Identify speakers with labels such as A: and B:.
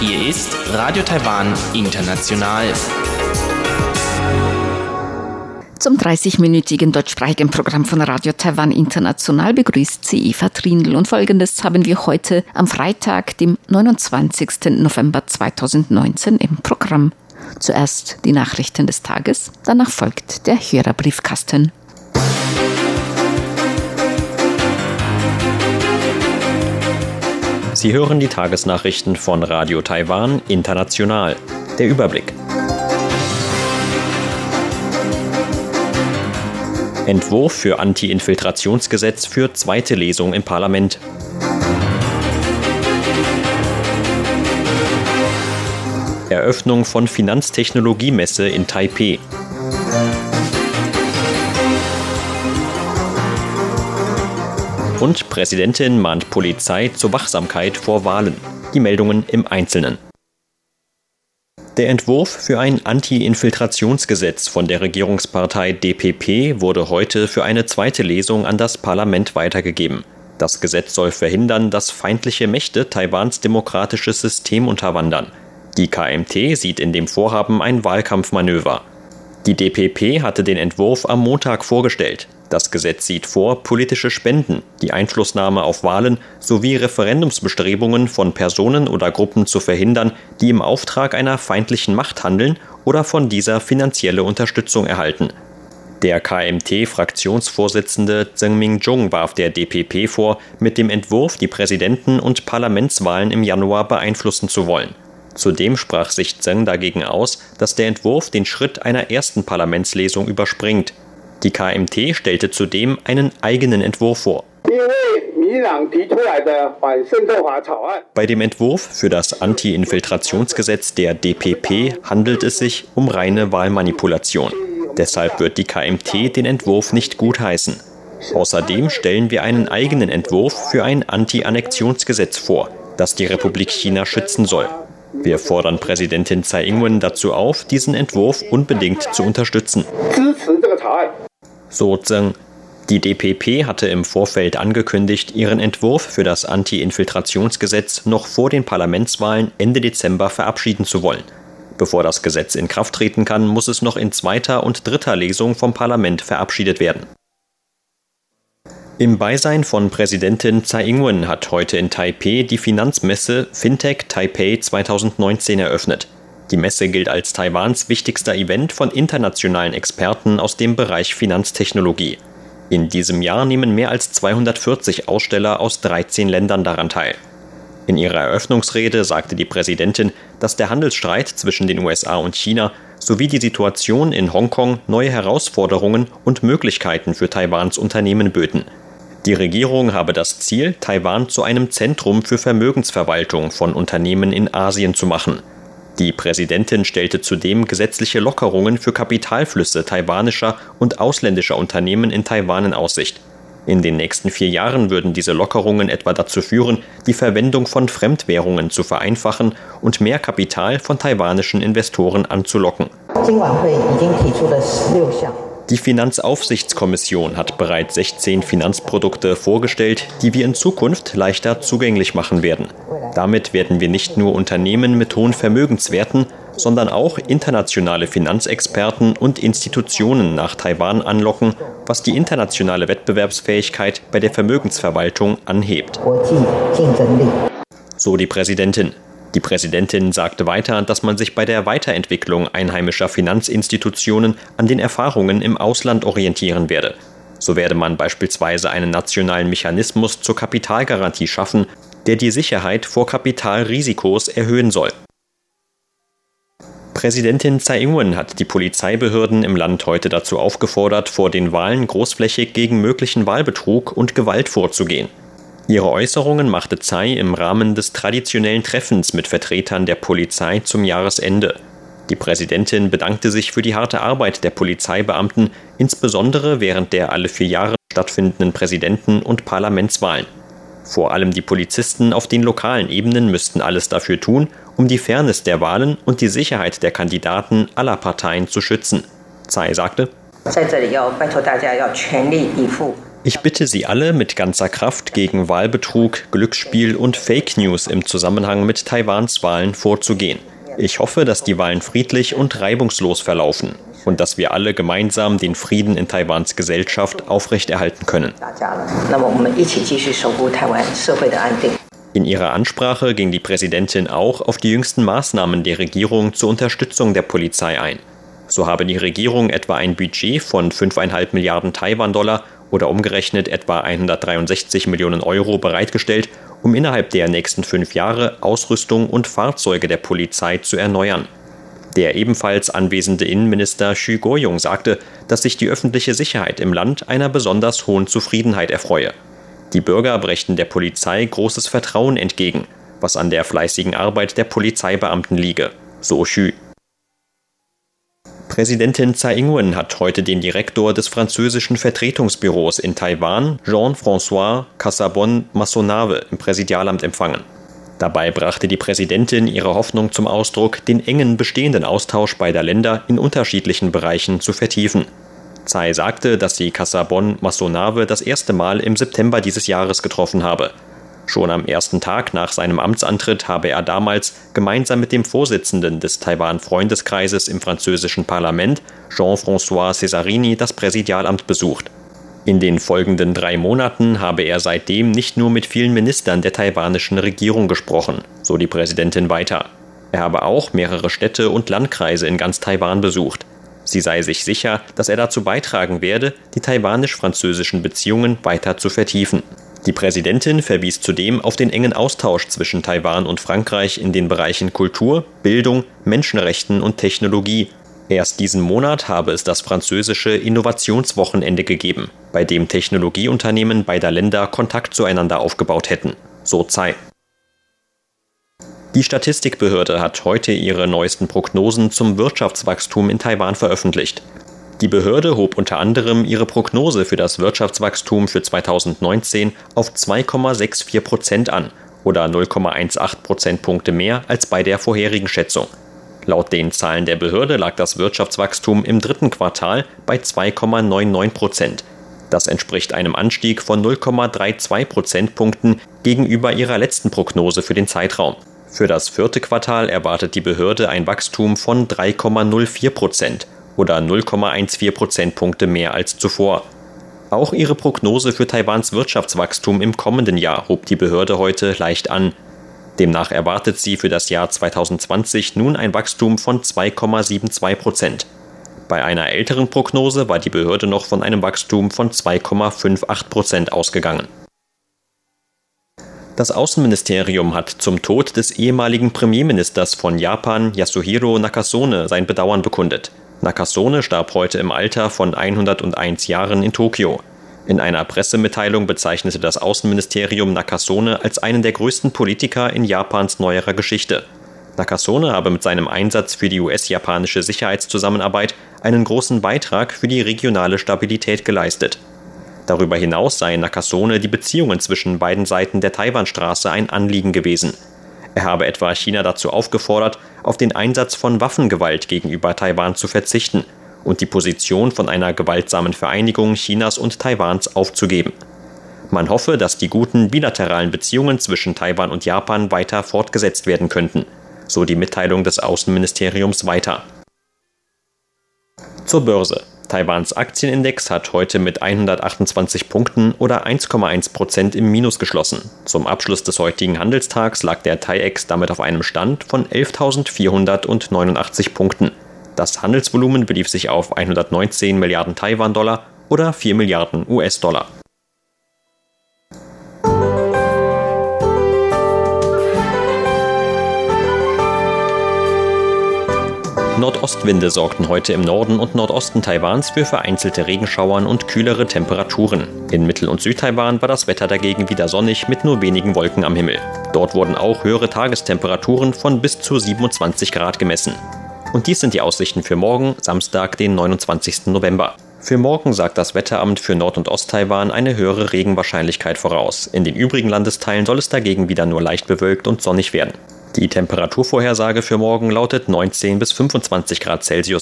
A: Hier ist Radio Taiwan International.
B: Zum 30-minütigen deutschsprachigen Programm von Radio Taiwan International begrüßt sie Eva Trindl. Und folgendes haben wir heute am Freitag, dem 29. November 2019 im Programm. Zuerst die Nachrichten des Tages, danach folgt der Hörerbriefkasten.
C: Sie hören die Tagesnachrichten von Radio Taiwan International. Der Überblick. Entwurf für Anti-Infiltrationsgesetz für zweite Lesung im Parlament. Eröffnung von Finanztechnologiemesse in Taipeh. Und Präsidentin mahnt Polizei zur Wachsamkeit vor Wahlen. Die Meldungen im Einzelnen. Der Entwurf für ein Anti-Infiltrationsgesetz von der Regierungspartei DPP wurde heute für eine zweite Lesung an das Parlament weitergegeben. Das Gesetz soll verhindern, dass feindliche Mächte Taiwans demokratisches System unterwandern. Die KMT sieht in dem Vorhaben ein Wahlkampfmanöver. Die DPP hatte den Entwurf am Montag vorgestellt. Das Gesetz sieht vor, politische Spenden, die Einflussnahme auf Wahlen sowie Referendumsbestrebungen von Personen oder Gruppen zu verhindern, die im Auftrag einer feindlichen Macht handeln oder von dieser finanzielle Unterstützung erhalten. Der KMT-Fraktionsvorsitzende Zheng Ming-jung warf der DPP vor, mit dem Entwurf die Präsidenten- und Parlamentswahlen im Januar beeinflussen zu wollen. Zudem sprach sich Zheng dagegen aus, dass der Entwurf den Schritt einer ersten Parlamentslesung überspringt die KMT stellte zudem einen eigenen Entwurf vor. Bei dem Entwurf für das Anti-Infiltrationsgesetz der DPP handelt es sich um reine Wahlmanipulation. Deshalb wird die KMT den Entwurf nicht gutheißen. Außerdem stellen wir einen eigenen Entwurf für ein Anti-Annexionsgesetz vor, das die Republik China schützen soll. Wir fordern Präsidentin Tsai Ing-wen dazu auf, diesen Entwurf unbedingt zu unterstützen. So Zheng. Die DPP hatte im Vorfeld angekündigt, ihren Entwurf für das Anti-Infiltrationsgesetz noch vor den Parlamentswahlen Ende Dezember verabschieden zu wollen. Bevor das Gesetz in Kraft treten kann, muss es noch in zweiter und dritter Lesung vom Parlament verabschiedet werden. Im Beisein von Präsidentin Tsai Ing-wen hat heute in Taipeh die Finanzmesse Fintech Taipei 2019 eröffnet. Die Messe gilt als Taiwans wichtigster Event von internationalen Experten aus dem Bereich Finanztechnologie. In diesem Jahr nehmen mehr als 240 Aussteller aus 13 Ländern daran teil. In ihrer Eröffnungsrede sagte die Präsidentin, dass der Handelsstreit zwischen den USA und China sowie die Situation in Hongkong neue Herausforderungen und Möglichkeiten für Taiwans Unternehmen böten. Die Regierung habe das Ziel, Taiwan zu einem Zentrum für Vermögensverwaltung von Unternehmen in Asien zu machen. Die Präsidentin stellte zudem gesetzliche Lockerungen für Kapitalflüsse taiwanischer und ausländischer Unternehmen in Taiwan in Aussicht. In den nächsten vier Jahren würden diese Lockerungen etwa dazu führen, die Verwendung von Fremdwährungen zu vereinfachen und mehr Kapital von taiwanischen Investoren anzulocken. Die Finanzaufsichtskommission hat bereits 16 Finanzprodukte vorgestellt, die wir in Zukunft leichter zugänglich machen werden. Damit werden wir nicht nur Unternehmen mit hohen Vermögenswerten, sondern auch internationale Finanzexperten und Institutionen nach Taiwan anlocken, was die internationale Wettbewerbsfähigkeit bei der Vermögensverwaltung anhebt. So die Präsidentin. Die Präsidentin sagte weiter, dass man sich bei der Weiterentwicklung einheimischer Finanzinstitutionen an den Erfahrungen im Ausland orientieren werde. So werde man beispielsweise einen nationalen Mechanismus zur Kapitalgarantie schaffen, der die Sicherheit vor Kapitalrisikos erhöhen soll. Präsidentin Tsai Ing-wen hat die Polizeibehörden im Land heute dazu aufgefordert, vor den Wahlen großflächig gegen möglichen Wahlbetrug und Gewalt vorzugehen. Ihre Äußerungen machte Tsai im Rahmen des traditionellen Treffens mit Vertretern der Polizei zum Jahresende. Die Präsidentin bedankte sich für die harte Arbeit der Polizeibeamten, insbesondere während der alle vier Jahre stattfindenden Präsidenten- und Parlamentswahlen. Vor allem die Polizisten auf den lokalen Ebenen müssten alles dafür tun, um die Fairness der Wahlen und die Sicherheit der Kandidaten aller Parteien zu schützen. Tsai sagte, Ich bitte Sie alle mit ganzer Kraft gegen Wahlbetrug, Glücksspiel und Fake News im Zusammenhang mit Taiwans Wahlen vorzugehen. Ich hoffe, dass die Wahlen friedlich und reibungslos verlaufen und dass wir alle gemeinsam den Frieden in Taiwans Gesellschaft aufrechterhalten können. In ihrer Ansprache ging die Präsidentin auch auf die jüngsten Maßnahmen der Regierung zur Unterstützung der Polizei ein. So habe die Regierung etwa ein Budget von 5,5 Milliarden Taiwan-Dollar oder umgerechnet etwa 163 Millionen Euro bereitgestellt, um innerhalb der nächsten fünf Jahre Ausrüstung und Fahrzeuge der Polizei zu erneuern. Der ebenfalls anwesende Innenminister Xu Guoyong sagte, dass sich die öffentliche Sicherheit im Land einer besonders hohen Zufriedenheit erfreue. Die Bürger brächten der Polizei großes Vertrauen entgegen, was an der fleißigen Arbeit der Polizeibeamten liege, so Xu. Präsidentin Tsai Ing-wen hat heute den Direktor des französischen Vertretungsbüros in Taiwan, Jean-François Cassabon-Massonave, im Präsidialamt empfangen. Dabei brachte die Präsidentin ihre Hoffnung zum Ausdruck, den engen bestehenden Austausch beider Länder in unterschiedlichen Bereichen zu vertiefen. Tsai sagte, dass sie Cassabon Massonave das erste Mal im September dieses Jahres getroffen habe. Schon am ersten Tag nach seinem Amtsantritt habe er damals gemeinsam mit dem Vorsitzenden des Taiwan-Freundeskreises im französischen Parlament, Jean-François Cesarini, das Präsidialamt besucht. In den folgenden drei Monaten habe er seitdem nicht nur mit vielen Ministern der taiwanischen Regierung gesprochen, so die Präsidentin weiter. Er habe auch mehrere Städte und Landkreise in ganz Taiwan besucht. Sie sei sich sicher, dass er dazu beitragen werde, die taiwanisch-französischen Beziehungen weiter zu vertiefen. Die Präsidentin verwies zudem auf den engen Austausch zwischen Taiwan und Frankreich in den Bereichen Kultur, Bildung, Menschenrechten und Technologie Erst diesen Monat habe es das französische Innovationswochenende gegeben, bei dem Technologieunternehmen beider Länder Kontakt zueinander aufgebaut hätten. So Tsai. Die Statistikbehörde hat heute ihre neuesten Prognosen zum Wirtschaftswachstum in Taiwan veröffentlicht. Die Behörde hob unter anderem ihre Prognose für das Wirtschaftswachstum für 2019 auf 2,64 Prozent an oder 0,18 Prozentpunkte mehr als bei der vorherigen Schätzung. Laut den Zahlen der Behörde lag das Wirtschaftswachstum im dritten Quartal bei 2,99 Prozent. Das entspricht einem Anstieg von 0,32 Prozentpunkten gegenüber ihrer letzten Prognose für den Zeitraum. Für das vierte Quartal erwartet die Behörde ein Wachstum von 3,04 Prozent oder 0,14 Prozentpunkte mehr als zuvor. Auch ihre Prognose für Taiwans Wirtschaftswachstum im kommenden Jahr hob die Behörde heute leicht an. Demnach erwartet sie für das Jahr 2020 nun ein Wachstum von 2,72 Prozent. Bei einer älteren Prognose war die Behörde noch von einem Wachstum von 2,58 Prozent ausgegangen. Das Außenministerium hat zum Tod des ehemaligen Premierministers von Japan, Yasuhiro Nakasone, sein Bedauern bekundet. Nakasone starb heute im Alter von 101 Jahren in Tokio. In einer Pressemitteilung bezeichnete das Außenministerium Nakasone als einen der größten Politiker in Japans neuerer Geschichte. Nakasone habe mit seinem Einsatz für die US-japanische Sicherheitszusammenarbeit einen großen Beitrag für die regionale Stabilität geleistet. Darüber hinaus seien Nakasone die Beziehungen zwischen beiden Seiten der Taiwanstraße ein Anliegen gewesen. Er habe etwa China dazu aufgefordert, auf den Einsatz von Waffengewalt gegenüber Taiwan zu verzichten und die Position von einer gewaltsamen Vereinigung Chinas und Taiwans aufzugeben. Man hoffe, dass die guten bilateralen Beziehungen zwischen Taiwan und Japan weiter fortgesetzt werden könnten, so die Mitteilung des Außenministeriums weiter. Zur Börse. Taiwans Aktienindex hat heute mit 128 Punkten oder 1,1 Prozent im Minus geschlossen. Zum Abschluss des heutigen Handelstags lag der TAIEX damit auf einem Stand von 11.489 Punkten. Das Handelsvolumen belief sich auf 119 Milliarden Taiwan-Dollar oder 4 Milliarden US-Dollar. Nordostwinde sorgten heute im Norden und Nordosten Taiwans für vereinzelte Regenschauern und kühlere Temperaturen. In Mittel- und Südtaiwan war das Wetter dagegen wieder sonnig mit nur wenigen Wolken am Himmel. Dort wurden auch höhere Tagestemperaturen von bis zu 27 Grad gemessen. Und dies sind die Aussichten für morgen, Samstag, den 29. November. Für morgen sagt das Wetteramt für Nord- und Osttaiwan eine höhere Regenwahrscheinlichkeit voraus. In den übrigen Landesteilen soll es dagegen wieder nur leicht bewölkt und sonnig werden. Die Temperaturvorhersage für morgen lautet 19 bis 25 Grad Celsius